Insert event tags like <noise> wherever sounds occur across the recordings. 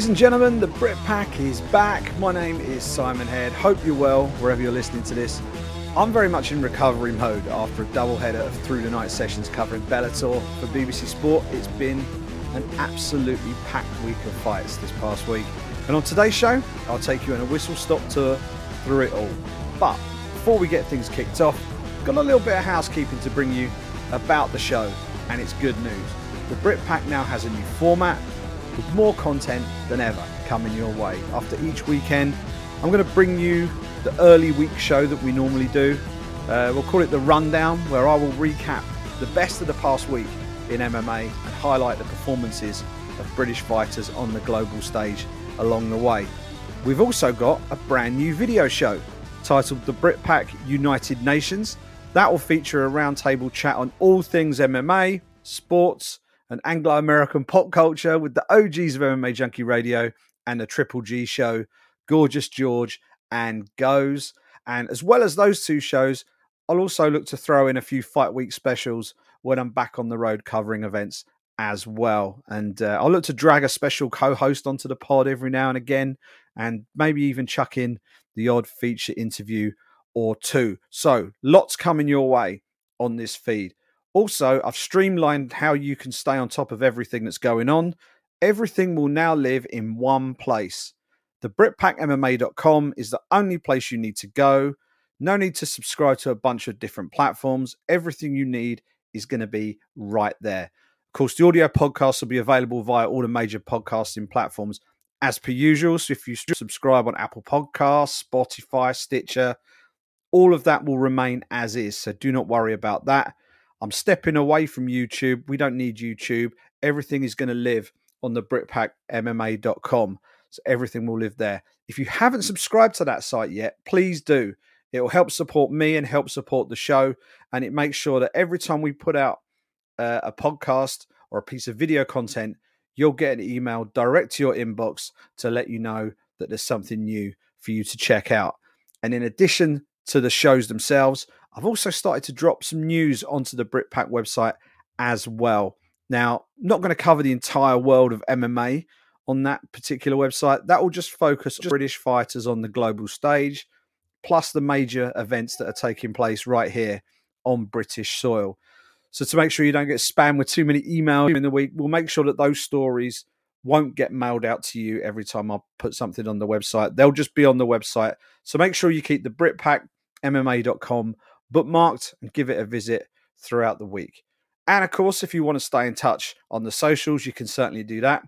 Ladies and gentlemen, the Brit Pack is back. My name is Simon Head. Hope you're well wherever you're listening to this. I'm very much in recovery mode after a double header of through the night sessions covering Bellator for BBC Sport. It's been an absolutely packed week of fights this past week. And on today's show, I'll take you on a whistle stop tour through it all. But before we get things kicked off, got a little bit of housekeeping to bring you about the show, and it's good news. The Brit Pack now has a new format with more content than ever coming your way. After each weekend, I'm going to bring you the early week show that we normally do. Uh, we'll call it the rundown, where I will recap the best of the past week in MMA and highlight the performances of British fighters on the global stage along the way. We've also got a brand new video show titled The Britpack United Nations. That will feature a roundtable chat on all things MMA, sports, and Anglo American pop culture with the OGs of MMA Junkie Radio and the Triple G show, Gorgeous George and Goze. And as well as those two shows, I'll also look to throw in a few Fight Week specials when I'm back on the road covering events as well. And uh, I'll look to drag a special co host onto the pod every now and again, and maybe even chuck in the odd feature interview or two. So, lots coming your way on this feed. Also, I've streamlined how you can stay on top of everything that's going on. Everything will now live in one place. The BritpackMMA.com is the only place you need to go. No need to subscribe to a bunch of different platforms. Everything you need is going to be right there. Of course, the audio podcast will be available via all the major podcasting platforms as per usual. So if you subscribe on Apple Podcasts, Spotify, Stitcher, all of that will remain as is. So do not worry about that. I'm stepping away from YouTube. We don't need YouTube. Everything is going to live on the BritpackMMA.com. So everything will live there. If you haven't subscribed to that site yet, please do. It will help support me and help support the show. And it makes sure that every time we put out uh, a podcast or a piece of video content, you'll get an email direct to your inbox to let you know that there's something new for you to check out. And in addition to the shows themselves, I've also started to drop some news onto the Britpack website as well. Now, I'm not going to cover the entire world of MMA on that particular website. That will just focus on British fighters on the global stage, plus the major events that are taking place right here on British soil. So, to make sure you don't get spammed with too many emails in the week, we'll make sure that those stories won't get mailed out to you every time I put something on the website. They'll just be on the website. So, make sure you keep the BritpackMMA.com bookmarked and give it a visit throughout the week. And of course, if you want to stay in touch on the socials, you can certainly do that.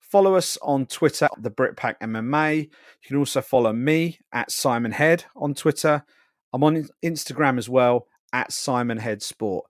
Follow us on Twitter, the Britpack MMA. You can also follow me at Simon Head on Twitter. I'm on Instagram as well at Simon Head Sport.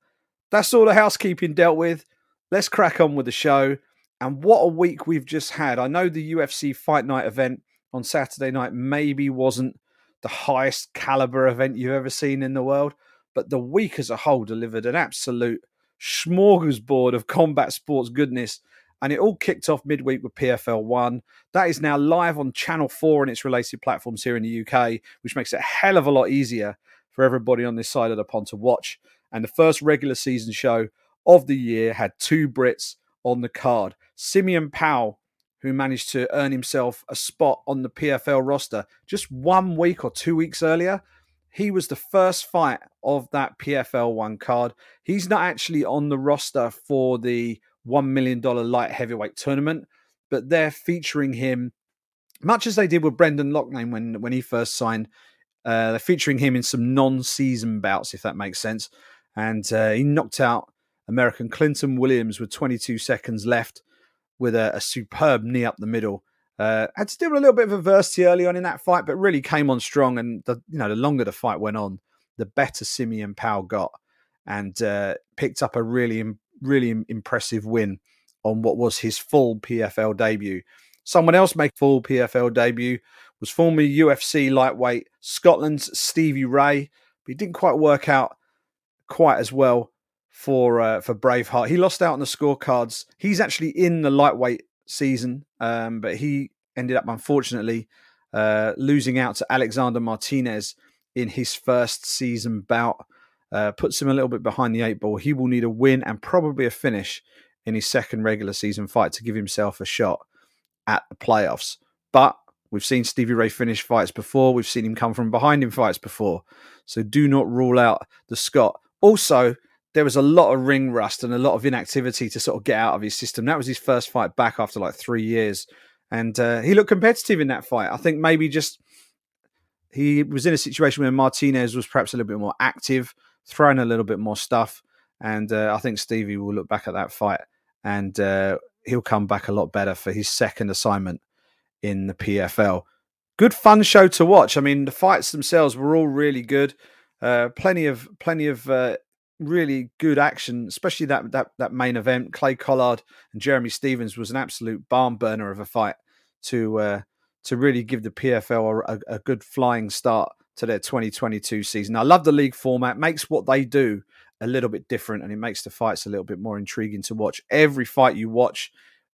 That's all the housekeeping dealt with. Let's crack on with the show. And what a week we've just had. I know the UFC Fight Night event on Saturday night maybe wasn't the highest caliber event you've ever seen in the world. But the week as a whole delivered an absolute smorgasbord of combat sports goodness. And it all kicked off midweek with PFL 1. That is now live on Channel 4 and its related platforms here in the UK, which makes it a hell of a lot easier for everybody on this side of the pond to watch. And the first regular season show of the year had two Brits on the card. Simeon Powell who managed to earn himself a spot on the PFL roster just one week or two weeks earlier. He was the first fight of that PFL one card. He's not actually on the roster for the $1 million light heavyweight tournament, but they're featuring him much as they did with Brendan Loughnane when, when he first signed. Uh, they're featuring him in some non season bouts, if that makes sense. And uh, he knocked out American Clinton Williams with 22 seconds left with a, a superb knee up the middle. Uh, had deal a little bit of adversity early on in that fight, but really came on strong. And the you know the longer the fight went on, the better Simeon Powell got, and uh, picked up a really really impressive win on what was his full PFL debut. Someone else make full PFL debut was former UFC lightweight Scotland's Stevie Ray, but he didn't quite work out quite as well for uh, for Braveheart. He lost out on the scorecards. He's actually in the lightweight season, um, but he ended up unfortunately uh, losing out to Alexander Martinez in his first season bout. Uh, puts him a little bit behind the eight ball. He will need a win and probably a finish in his second regular season fight to give himself a shot at the playoffs. But we've seen Stevie Ray finish fights before. We've seen him come from behind in fights before. So do not rule out the Scot. Also, there was a lot of ring rust and a lot of inactivity to sort of get out of his system. That was his first fight back after like three years. And uh, he looked competitive in that fight. I think maybe just he was in a situation where Martinez was perhaps a little bit more active, throwing a little bit more stuff. And uh, I think Stevie will look back at that fight and uh, he'll come back a lot better for his second assignment in the PFL. Good fun show to watch. I mean, the fights themselves were all really good. Uh, plenty of plenty of uh, really good action, especially that that that main event. Clay Collard and Jeremy Stephens was an absolute barn burner of a fight to uh, to really give the PFL a, a, good flying start to their 2022 season. I love the league format; makes what they do a little bit different, and it makes the fights a little bit more intriguing to watch. Every fight you watch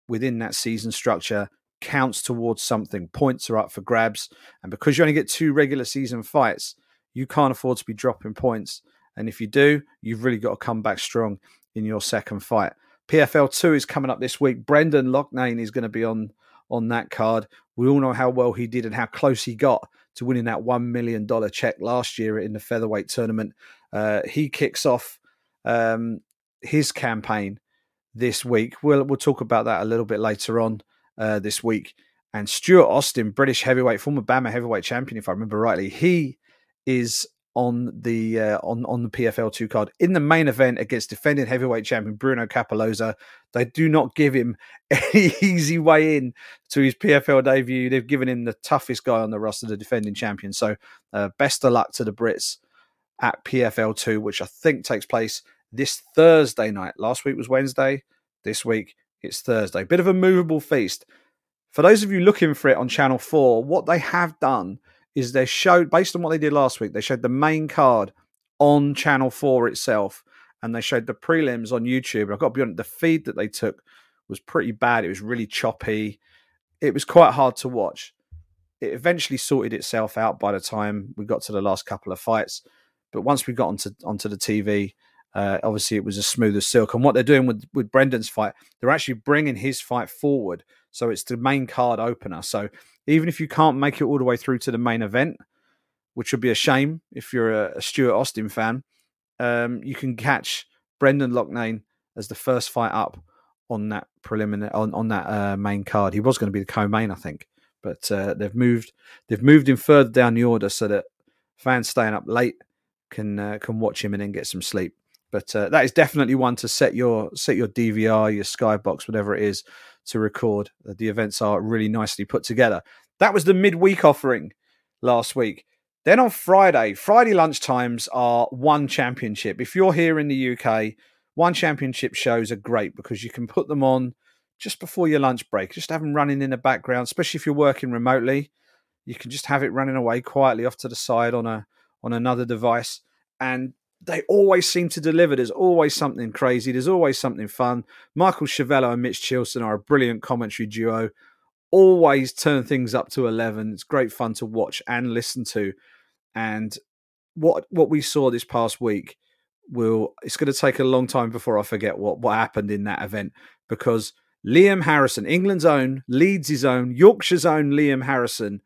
within that season structure counts towards something. Points are up for grabs, and because you only get two regular season fights, you can't afford to be dropping points. And if you do, you've really got to come back strong in your second fight. PFL two is coming up this week. Brendan Loughnane is going to be on on that card. We all know how well he did and how close he got to winning that one million dollar check last year in the featherweight tournament. Uh, he kicks off um, his campaign this week. We'll we'll talk about that a little bit later on uh, this week. And Stuart Austin, British heavyweight, former BAMMA heavyweight champion, if I remember rightly, he is on the uh, on on the PFL two card in the main event against defending heavyweight champion Bruno Cappelozza. They do not give him <laughs> any easy way in to his PFL debut. They've given him the toughest guy on the roster, the defending champion. So uh, best of luck to the Brits at PFL two, which I think takes place this Thursday night. Last week was Wednesday. This week it's Thursday. Bit of a movable feast. For those of you looking for it on Channel 4, what they have done is they showed based on what they did last week, they showed the main card on Channel 4 itself and they showed the prelims on YouTube. I've got to be honest, the feed that they took was pretty bad. It was really choppy. It was quite hard to watch. It eventually sorted itself out by the time we got to the last couple of fights. But once we got onto onto the TV, uh, obviously it was as smooth as silk. And what they're doing with with Brendan's fight, they're actually bringing his fight forward, so it's the main card opener. So even if you can't make it all the way through to the main event, which would be a shame if you're a, a Stuart Austin fan, um, you can catch Brendan Loughnane as the first fight up on that preliminary on, on that uh, main card. He was going to be the co-main, I think, but uh, they've moved they've moved him further down the order so that fans staying up late can uh, can watch him and then get some sleep. But uh, that is definitely one to set your set your DVR, your Skybox, whatever it is, to record. The events are really nicely put together. That was the midweek offering last week. Then on Friday, Friday lunchtimes are one championship. If you're here in the UK, one championship shows are great because you can put them on just before your lunch break. Just have them running in the background, especially if you're working remotely. You can just have it running away quietly off to the side on a on another device, and they always seem to deliver. There's always something crazy. There's always something fun. Michael Schiavello and Mitch Chilson are a brilliant commentary duo. Always turn things up to 11. It's great fun to watch and listen to. And what what we saw this past week will it's going to take a long time before I forget what what happened in that event because Liam Harrison, England's own, Leeds' own, Yorkshire's own Liam Harrison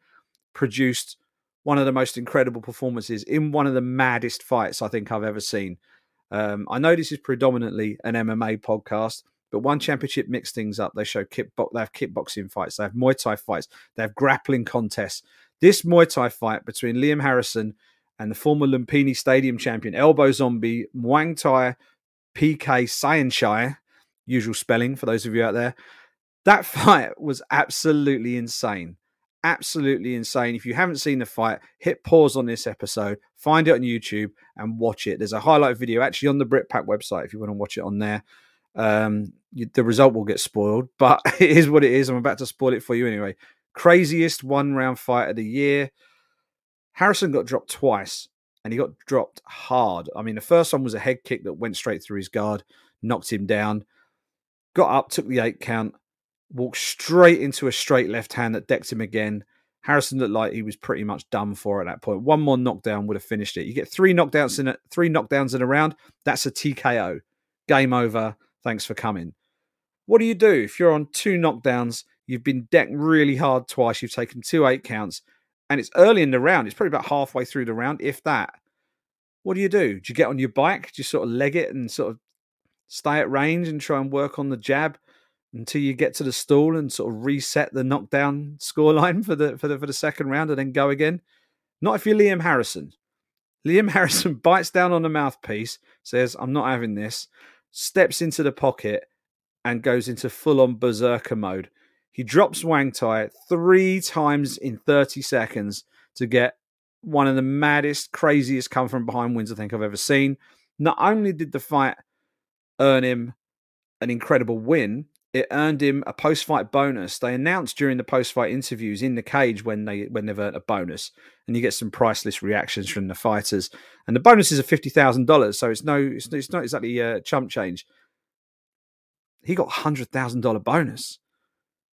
produced one of the most incredible performances in one of the maddest fights I think I've ever seen. Um, I know this is predominantly an MMA podcast, but one championship mix things up. They show kickbo- they have kickboxing fights, they have Muay Thai fights, they have grappling contests. This Muay Thai fight between Liam Harrison and the former Lumpini Stadium champion Elbow Zombie Muang Thai PK Saenchai, usual spelling for those of you out there. That <laughs> fight was absolutely insane absolutely insane. If you haven't seen the fight, hit pause on this episode, find it on YouTube, and watch it. There's a highlight video actually on the Britpack website if you want to watch it on there. Um, you, the result will get spoiled, <laughs> but it is what it is. I'm about to spoil it for you anyway. Craziest one round fight of the year. Harrison got dropped twice, and he got dropped hard. I mean, the first one was a head kick that went straight through his guard, knocked him down. Got up, took the eight count, walked straight into a straight left hand that decked him again. Harrison looked like he was pretty much done for at that point. One more knockdown would have finished it. You get three knockdowns in a, three knockdowns in a round. That's a TKO. Game over. Thanks for coming. What do you do if you're on two knockdowns? You've been decked really hard twice. You've taken two eight counts, and it's early in the round. It's probably about halfway through the round, if that. What do you do? Do you get on your bike? Do you sort of leg it and sort of stay at range and try and work on the jab until you get to the stall and sort of reset the knockdown scoreline for the for the for the second round and then go again? Not if you're Liam Harrison. Liam <laughs> Harrison bites down on the mouthpiece, says, I'm not having this, steps into the pocket, and goes into full on berserker mode. He drops Muang Thai three times in 30 seconds to get one of the maddest, craziest come from behind wins I think I've ever seen. Not only did the fight earn him an incredible win, it earned him a post fight bonus. They announced during the post fight interviews in the cage when they when they've earned a bonus, and you get some priceless reactions from the fighters. And the bonuses are fifty thousand dollars, so it's no it's, it's not exactly chump change. He got a hundred thousand dollar bonus.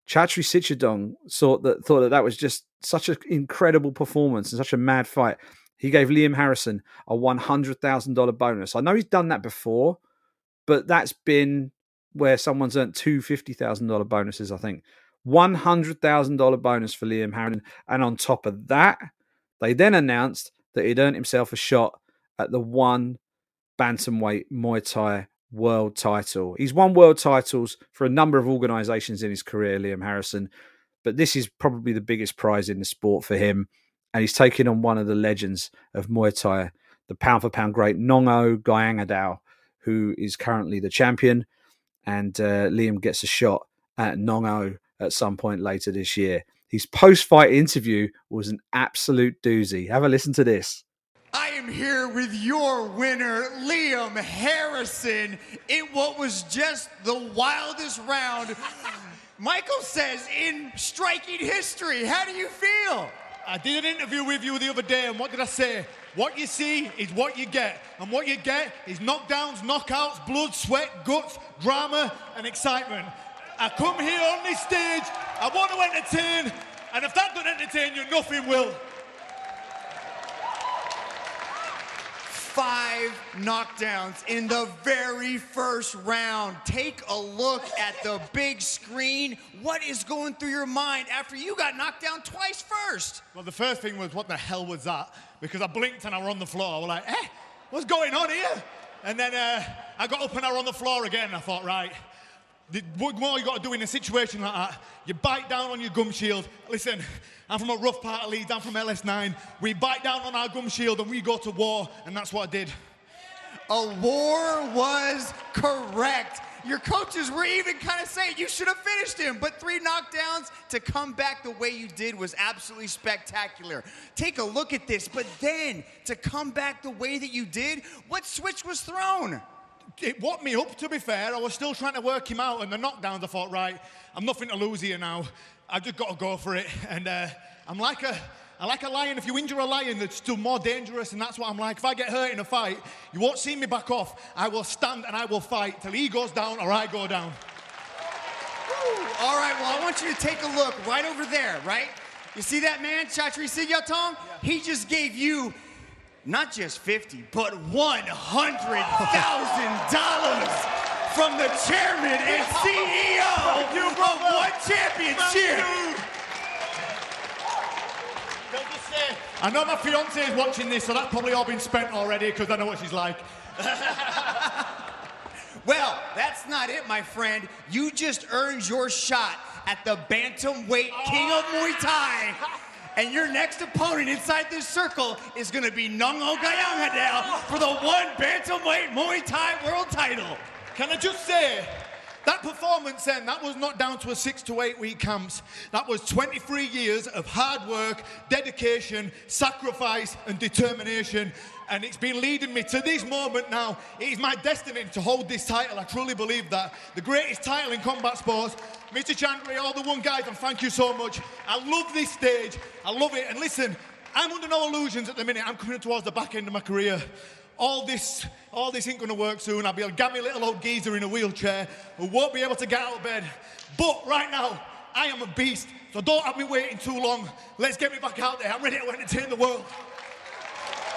Chatri Sityodtong thought that thought that that was just such an incredible performance and such a mad fight. He gave Liam Harrison a one hundred thousand dollar bonus. I know he's done that before, but that's been where someone's earned two fifty thousand dollar bonuses. I think one hundred thousand dollar bonus for Liam Harrison, and on top of that, they then announced that he'd earned himself a shot at the one bantamweight Muay Thai world title. He's won world titles for a number of organizations in his career, Liam Harrison, but this is probably the biggest prize in the sport for him. And he's taking on one of the legends of Muay Thai, the pound for pound great Nong-O Gaiyanghadao, who is currently the champion. And uh, Liam gets a shot at Nong-O at some point later this year. His post fight interview was an absolute doozy. Have a listen to this. I am here with your winner, Liam Harrison, in what was just the wildest round. <laughs> Michael says in striking history. How do you feel? I did an interview with you the other day, and what did I say? What you see is what you get. And what you get is knockdowns, knockouts, blood, sweat, guts, drama, and excitement. I come here on this stage, I want to entertain, and if that doesn't entertain you, nothing will. Five knockdowns in the very first round. Take a look at the big screen. What is going through your mind after you got knocked down twice first? Well, the first thing was, what the hell was that? Because I blinked and I were on the floor. I was like, eh, what's going on here? And then uh, I got up and I were on the floor again. I thought, right, what more you got to do in a situation like that? You bite down on your gum shield. Listen, I'm from a rough part of Leeds. I'm from LS9. We bite down on our gum shield and we go to war, and that's what I did. A war was correct. Your coaches were even kind of saying you should have finished him, but three knockdowns to come back the way you did was absolutely spectacular. Take a look at this, but then to come back the way that you did, what switch was thrown? It woke me up, to be fair. I was still trying to work him out, and the knockdowns, I thought, right, I'm nothing to lose here now. I've just got to go for it. And uh, I'm like a, I like a lion. If you injure a lion, that's still more dangerous, and that's what I'm like. If I get hurt in a fight, you won't see me back off. I will stand and I will fight till he goes down or I go down. All right, well, I want you to take a look right over there, right? You see that man, Chatri Sityodtong? Yeah. He just gave you not just 50, but $100,000 from the chairman and CEO of One Championship. I know my fiance is watching this, so that's probably all been spent already because I know what she's like. <laughs> well, that's not it, my friend. You just earned your shot at the Bantamweight King of Muay Thai and your next opponent inside this circle is going to be Nong-O Gaiyanghadao for the one bantamweight Muay Thai world title. Can I just say, that performance then, that was not down to a six to eight week camps. That was 23 years of hard work, dedication, sacrifice, and determination. And it's been leading me to this moment now. It is my destiny to hold this title. I truly believe that. The greatest title in combat sports. Mr. Chandri, all the one guys, and thank you so much. I love this stage. I love it. And listen, I'm under no illusions at the minute. I'm coming towards the back end of my career all this, all this ain't gonna work soon. I'll be a gammy little old geezer in a wheelchair who won't be able to get out of bed. But right now, I am a beast, so don't have me waiting too long. Let's get me back out there. I'm ready to entertain the world.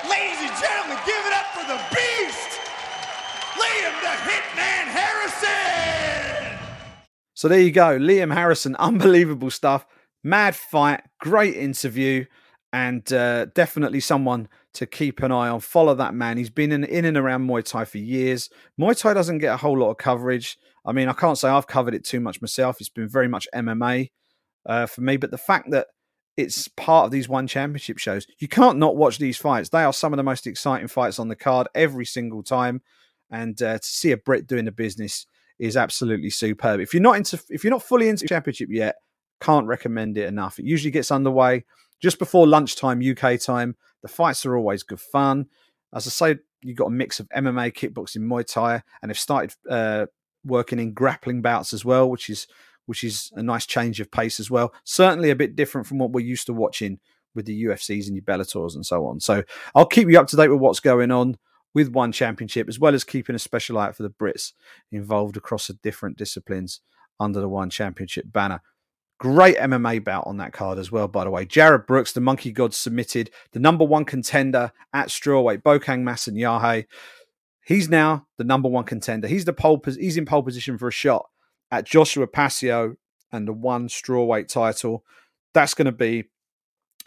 Ladies and gentlemen, give it up for the beast, Liam the Hitman Harrison. So there you go. Liam Harrison, <laughs> unbelievable stuff. Mad fight, great interview, and uh, definitely someone to keep an eye on. Follow that man. He's been in, in and around Muay Thai for years. Muay Thai doesn't get a whole lot of coverage. I mean, I can't say I've covered it too much myself. It's been very much MMA uh, for me. But the fact that it's part of these one championship shows, you can't not watch these fights. They are some of the most exciting fights on the card every single time. And uh, to see a Brit doing the business is absolutely superb. If you're not into, if you're not fully into championship yet, can't recommend it enough. It usually gets underway just before lunchtime UK time. The fights are always good fun. As I say, you've got a mix of MMA, kickboxing, Muay Thai, and they've started uh, working in grappling bouts as well, which is which is a nice change of pace as well. Certainly a bit different from what we're used to watching with the UFCs and your Bellators and so on. So I'll keep you up to date with what's going on with one championship, as well as keeping a special eye out for the Brits involved across the different disciplines under the one championship banner. Great MMA bout on that card as well, by the way. Jared Brooks, the Monkey God, submitted the number one contender at strawweight, Bokang Masunyane. He's now the number one contender. He's the pole. He's in pole position for a shot at Joshua Pasio and the one strawweight title. That's going to be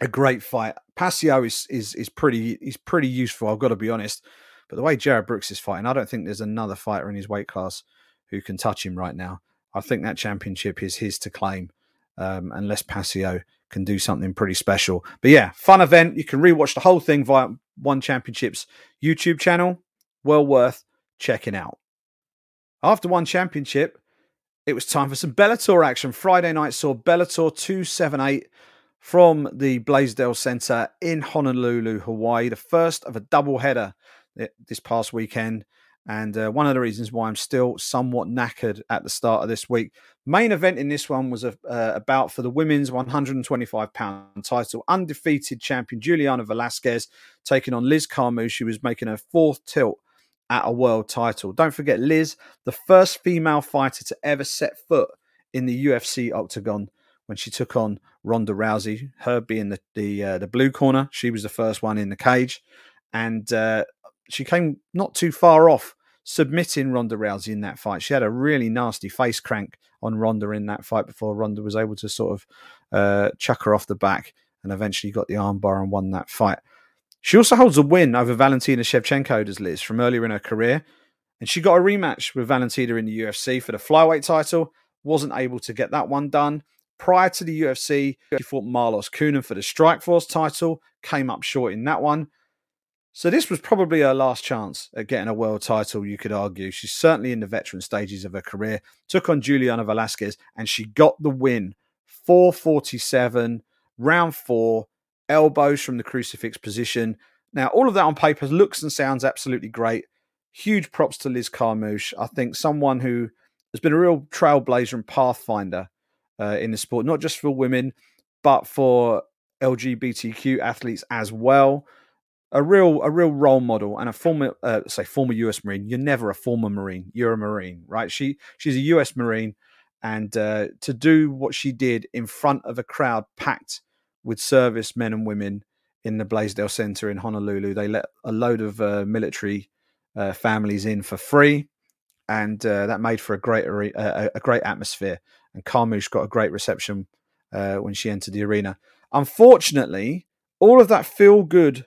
a great fight. Pasio is is is pretty. He's pretty useful. I've got to be honest. But the way Jared Brooks is fighting, I don't think there's another fighter in his weight class who can touch him right now. I think that championship is his to claim um, unless Pasio can do something pretty special. But yeah, fun event. You can rewatch the whole thing via One Championships YouTube channel. Well worth checking out. After One Championship, it was time for some Bellator action. Friday night saw Bellator 278 from the Blaisdell Center in Honolulu, Hawaii, the first of a double header this past weekend. And uh, one of the reasons why I'm still somewhat knackered at the start of this week. Main event in this one was a, uh, about for the women's 125 pound title. Undefeated champion Juliana Velasquez taking on Liz Carmouche. She was making her fourth tilt at a world title. Don't forget, Liz, the first female fighter to ever set foot in the UFC octagon when she took on Ronda Rousey. Her being the the, uh, the blue corner, she was the first one in the cage, and uh, she came not too far off submitting Ronda Rousey in that fight. She had a really nasty face crank on Ronda in that fight before Ronda was able to sort of uh, chuck her off the back and eventually got the armbar and won that fight. She also holds a win over Valentina Shevchenko, does Liz, from earlier in her career. And she got a rematch with Valentina in the UFC for the flyweight title. Wasn't able to get that one done. Prior to the UFC, she fought Marloes Coenen for the Strikeforce title. Came up short in that one. So this was probably her last chance at getting a world title, you could argue. She's certainly in the veteran stages of her career. Took on Juliana Velasquez and she got the win. 447, round four, elbows from the crucifix position. Now, all of that on paper looks and sounds absolutely great. Huge props to Liz Carmouche. I think someone who has been a real trailblazer and pathfinder uh, in the sport, not just for women, but for LGBTQ athletes as well a real a real role model and a former uh, say former US Marine. You're never a former Marine. You're a Marine, right? She she's a US Marine, and uh, to do what she did in front of a crowd packed with service men and women in the Blaisdell Center in Honolulu, they let a load of uh, military uh, families in for free, and uh, that made for a great a, a great atmosphere. And Carmouche got a great reception uh, when she entered the arena. Unfortunately, all of that feel good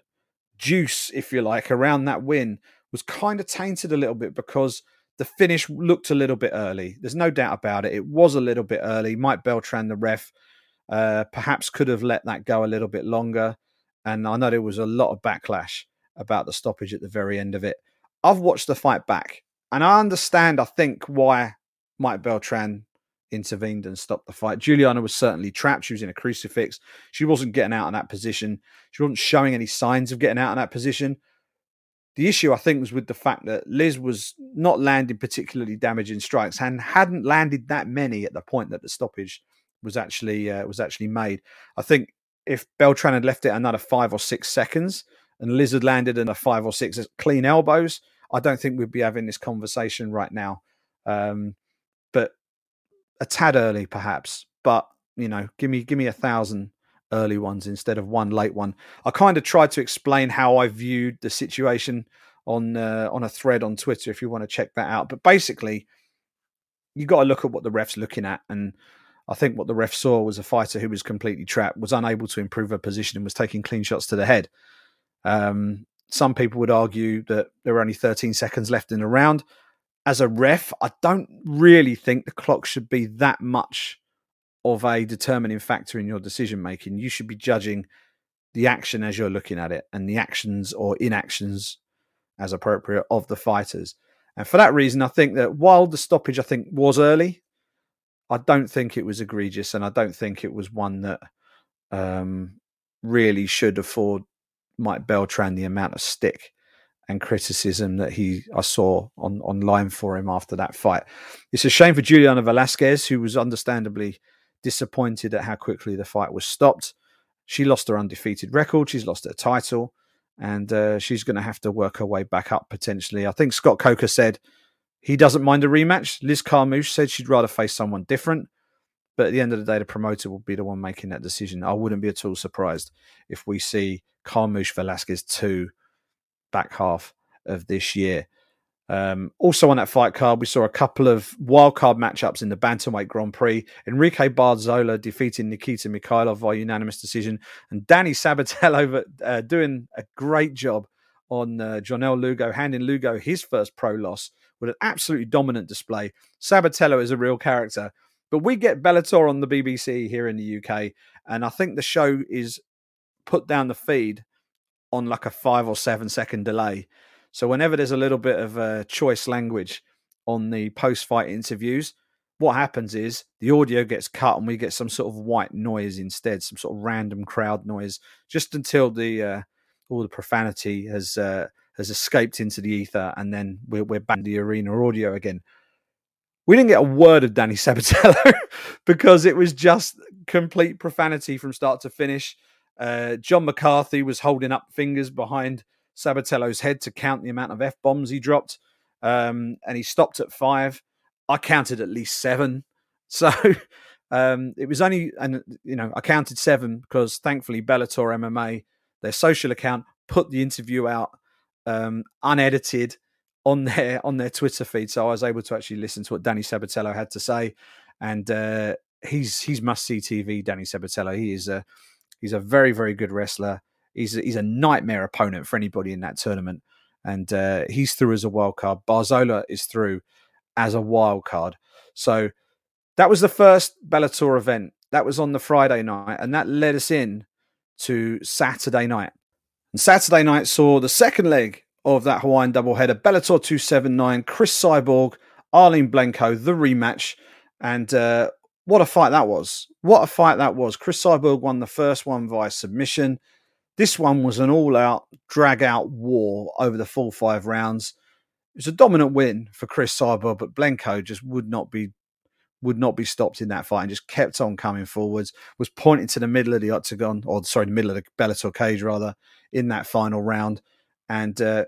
juice, if you like, around that win was kind of tainted a little bit because the finish looked a little bit early. There's no doubt about it. It was a little bit early. Mike Beltran, the ref, uh, perhaps could have let that go a little bit longer. And I know there was a lot of backlash about the stoppage at the very end of it. I've watched the fight back and I understand, I think, why Mike Beltran intervened and stopped the fight. Juliana was certainly trapped. She was in a crucifix. She wasn't getting out in that position. She wasn't showing any signs of getting out in that position. The issue, I think, was with the fact that Liz was not landing particularly damaging strikes and hadn't landed that many at the point that the stoppage was actually uh, was actually made. I think if Beltran had left it another five or six seconds and Liz had landed in a five or six clean elbows, I don't think we'd be having this conversation right now. Um, a tad early, perhaps, but you know, give me give me a thousand early ones instead of one late one. I kind of tried to explain how I viewed the situation on uh, on a thread on Twitter if you want to check that out. But basically, you got to look at what the ref's looking at, and I think what the ref saw was a fighter who was completely trapped, was unable to improve her position, and was taking clean shots to the head. Um, some people would argue that there were only 13 seconds left in the round. As a ref, I don't really think the clock should be that much of a determining factor in your decision making. You should be judging the action as you're looking at it and the actions or inactions as appropriate of the fighters. And for that reason, I think that while the stoppage I think was early, I don't think it was egregious, and I don't think it was one that um, really should afford Mike Beltran the amount of stick and criticism that he I saw on online for him after that fight. It's a shame for Juliana Velasquez, who was understandably disappointed at how quickly the fight was stopped. She lost her undefeated record. She's lost her title, and uh, she's going to have to work her way back up potentially. I think Scott Coker said he doesn't mind a rematch. Liz Carmouche said she'd rather face someone different. But at the end of the day, the promoter will be the one making that decision. I wouldn't be at all surprised if we see Carmouche Velasquez 2 back half of this year. Um, also on that fight card, we saw a couple of wild card matchups in the bantamweight Grand Prix. Enrique Barzola defeating Nikita Mikhailov by unanimous decision, and Danny Sabatello uh, doing a great job on uh, Jornel Lugo, handing Lugo his first pro loss with an absolutely dominant display. Sabatello is a real character, but we get Bellator on the BBC here in the UK, and I think the show is put down the feed on like a five or seven second delay. So whenever there's a little bit of uh, choice language on the post-fight interviews, what happens is the audio gets cut and we get some sort of white noise instead, some sort of random crowd noise, just until the uh, all the profanity has uh, has escaped into the ether, and then we're, we're back in the arena audio again. We didn't get a word of Danny Sabatello <laughs> because it was just complete profanity from start to finish. Uh, John McCarthy was holding up fingers behind Sabatello's head to count the amount of F bombs he dropped. Um, and he stopped at five. I counted at least seven. <laughs> So um, it was only, and you know, I counted seven because thankfully Bellator MMA, their social account, put the interview out um, unedited on <laughs> their on their Twitter feed. So I was able to actually listen to what Danny Sabatello had to say, and uh, he's he's must see TV. Danny Sabatello. He is a he's a very very good wrestler. He's a, he's a nightmare opponent for anybody in that tournament, and uh, he's through as a wild card. Barzola is through as a wild card. So that was the first Bellator event. That was on the Friday night, and that led us in to Saturday night. And Saturday night saw the second leg of that Hawaiian doubleheader, Bellator 279, Chris Cyborg, Arlene Blencowe, the rematch. And uh, what a fight that was. What a fight that was. Chris Cyborg won the first one via submission. This one was an all out, drag out war over the full five rounds. It was a dominant win for Chris Cyborg, but Blencowe just would not be would not be stopped in that fight and just kept on coming forwards, was pointing to the middle of the octagon, or sorry, the middle of the Bellator cage rather, in that final round. And uh,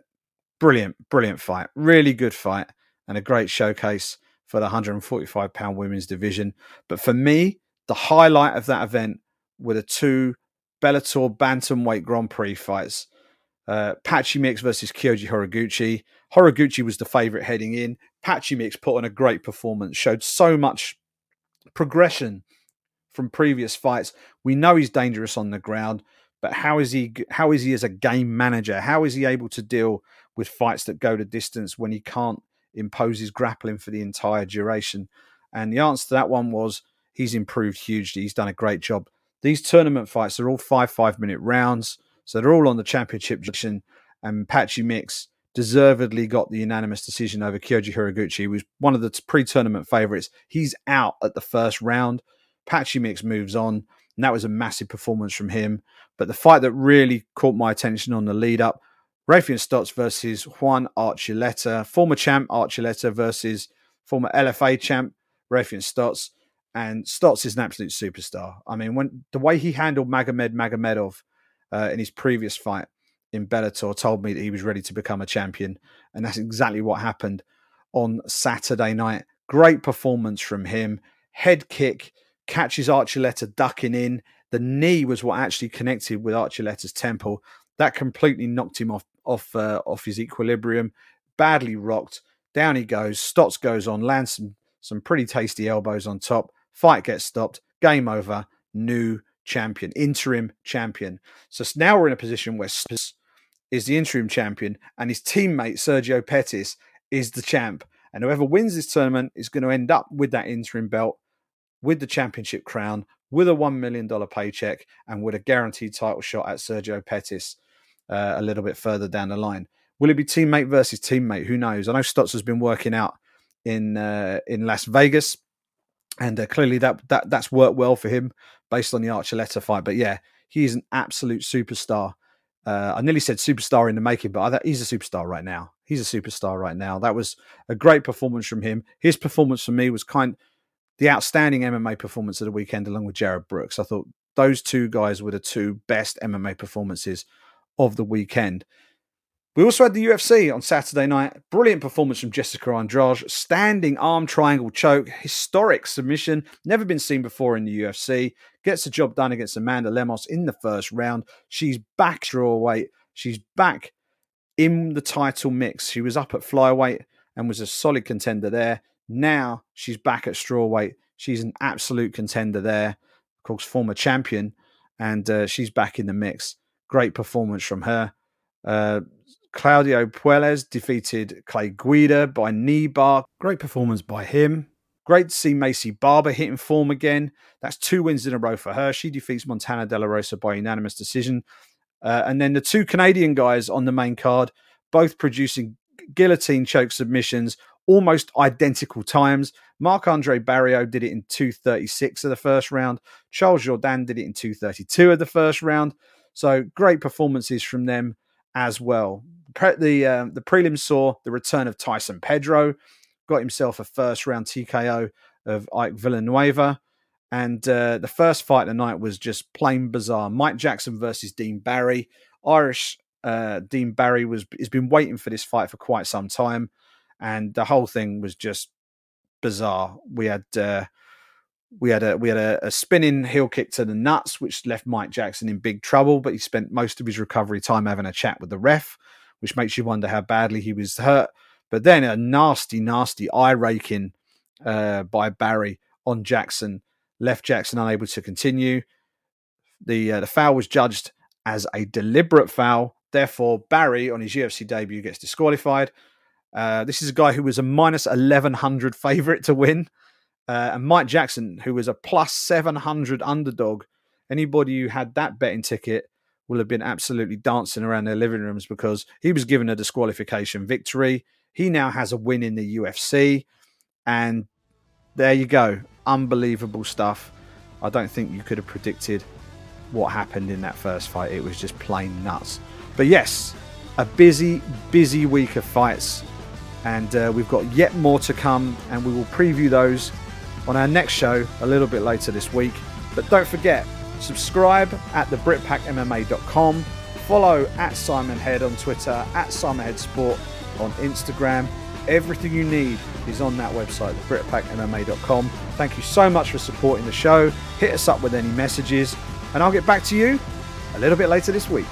brilliant, brilliant fight. Really good fight and a great showcase for the 145 pound women's division. But for me, the highlight of that event were the two Bellator bantamweight Grand Prix fights. Uh, Patchy Mix versus Kyoji Horiguchi. Horiguchi was the favourite heading in. Patchy Mix put on a great performance, showed so much progression from previous fights. We know he's dangerous on the ground, but how is he? How is he as a game manager? How is he able to deal with fights that go to distance when he can't imposes grappling for the entire duration? And the answer to that one was he's improved hugely. He's done a great job. These tournament fights are all five five minute rounds, so they're all on the championship division. And Patchy Mix deservedly got the unanimous decision over Kyoji Horiguchi, was one of the pre tournament favourites. He's out at the first round. Patchy Mix moves on, and that was a massive performance from him. But the fight that really caught my attention on the lead up Raufeon Stots versus Juan Archuleta, former champ Archuleta versus former LFA champ Raufeon Stots. And Stots is an absolute superstar. I mean, when the way he handled Magomed Magomedov uh, in his previous fight in Bellator told me that he was ready to become a champion. And that's exactly what happened on Saturday night. Great performance from him. Head kick, catches Archuleta ducking in. The knee was what actually connected with Archuleta's temple. That completely knocked him off off uh, off his equilibrium. Badly rocked. Down he goes. Stots goes on, lands some some pretty tasty elbows on top. Fight gets stopped. Game over. New champion, interim champion. So now we're in a position where Spence is the interim champion and his teammate Sergio Pettis is the champ. And whoever wins this tournament is going to end up with that interim belt, with the championship crown, with a $1 million paycheck, and with a guaranteed title shot at Sergio Pettis uh, a little bit further down the line. Will it be teammate versus teammate? Who knows? I know Stots has been working out in uh, in Las Vegas, and uh, clearly that that that's worked well for him based on the Archuleta fight. But yeah, he's an absolute superstar. Uh, I nearly said superstar in the making, but I, he's a superstar right now. He's a superstar right now. That was a great performance from him. His performance for me was kind the outstanding MMA performance of the weekend, along with Jared Brooks. I thought those two guys were the two best MMA performances of the weekend. We also had the UFC on Saturday night. Brilliant performance from Jessica Andrade. Standing arm triangle choke. Historic submission. Never been seen before in the UFC. Gets the job done against Amanda Lemos in the first round. She's back strawweight. She's back in the title mix. She was up at flyweight and was a solid contender there. Now she's back at strawweight. She's an absolute contender there. Of course, former champion. And uh, she's back in the mix. Great performance from her. Uh, Claudio Puelles defeated Clay Guida by knee bar. Great performance by him. Great to see Maycee Barber hitting form again. That's two wins in a row for her. She defeats Montana De La Rosa by unanimous decision. Uh, and then the two Canadian guys on the main card, both producing guillotine choke submissions, almost identical times. Marc Andre Barriault did it in 236 of the first round. Charles Jourdain did it in 232 of the first round. So great performances from them as well the uh, the prelims saw the return of Tyson Pedro, got himself a first round TKO of Ike Villanueva. And uh, the first fight of the night was just plain bizarre. Mike Jackson versus Dean Barry. Irish uh, Dean Barry was has been waiting for this fight for quite some time, and the whole thing was just bizarre. We had uh, we had a we had a, a, spinning heel kick to the nuts, which left Mike Jackson in big trouble. But he spent most of his recovery time having a chat with the ref which makes you wonder how badly he was hurt. But then a nasty, nasty eye raking uh, by Barry on Jackson left Jackson unable to continue. The uh, the foul was judged as a deliberate foul. Therefore, Barry on his UFC debut gets disqualified. Uh, this is a guy who was a minus 1100 favorite to win. Uh, and Mike Jackson, who was a plus 700 underdog. Anybody who had that betting ticket will have been absolutely dancing around their living rooms because he was given a disqualification victory. He now has a win in the UFC. And there you go. Unbelievable stuff. I don't think you could have predicted what happened in that first fight. It was just plain nuts. But yes, a busy, busy week of fights. And uh, we've got yet more to come. And we will preview those on our next show a little bit later this week. But don't forget, Subscribe at thebritpackmma.com. Follow at Simon Head on Twitter, at Simon Head Sport on Instagram. Everything you need is on that website, thebritpackmma.com. Thank you so much for supporting the show. Hit us up with any messages, and I'll get back to you a little bit later this week.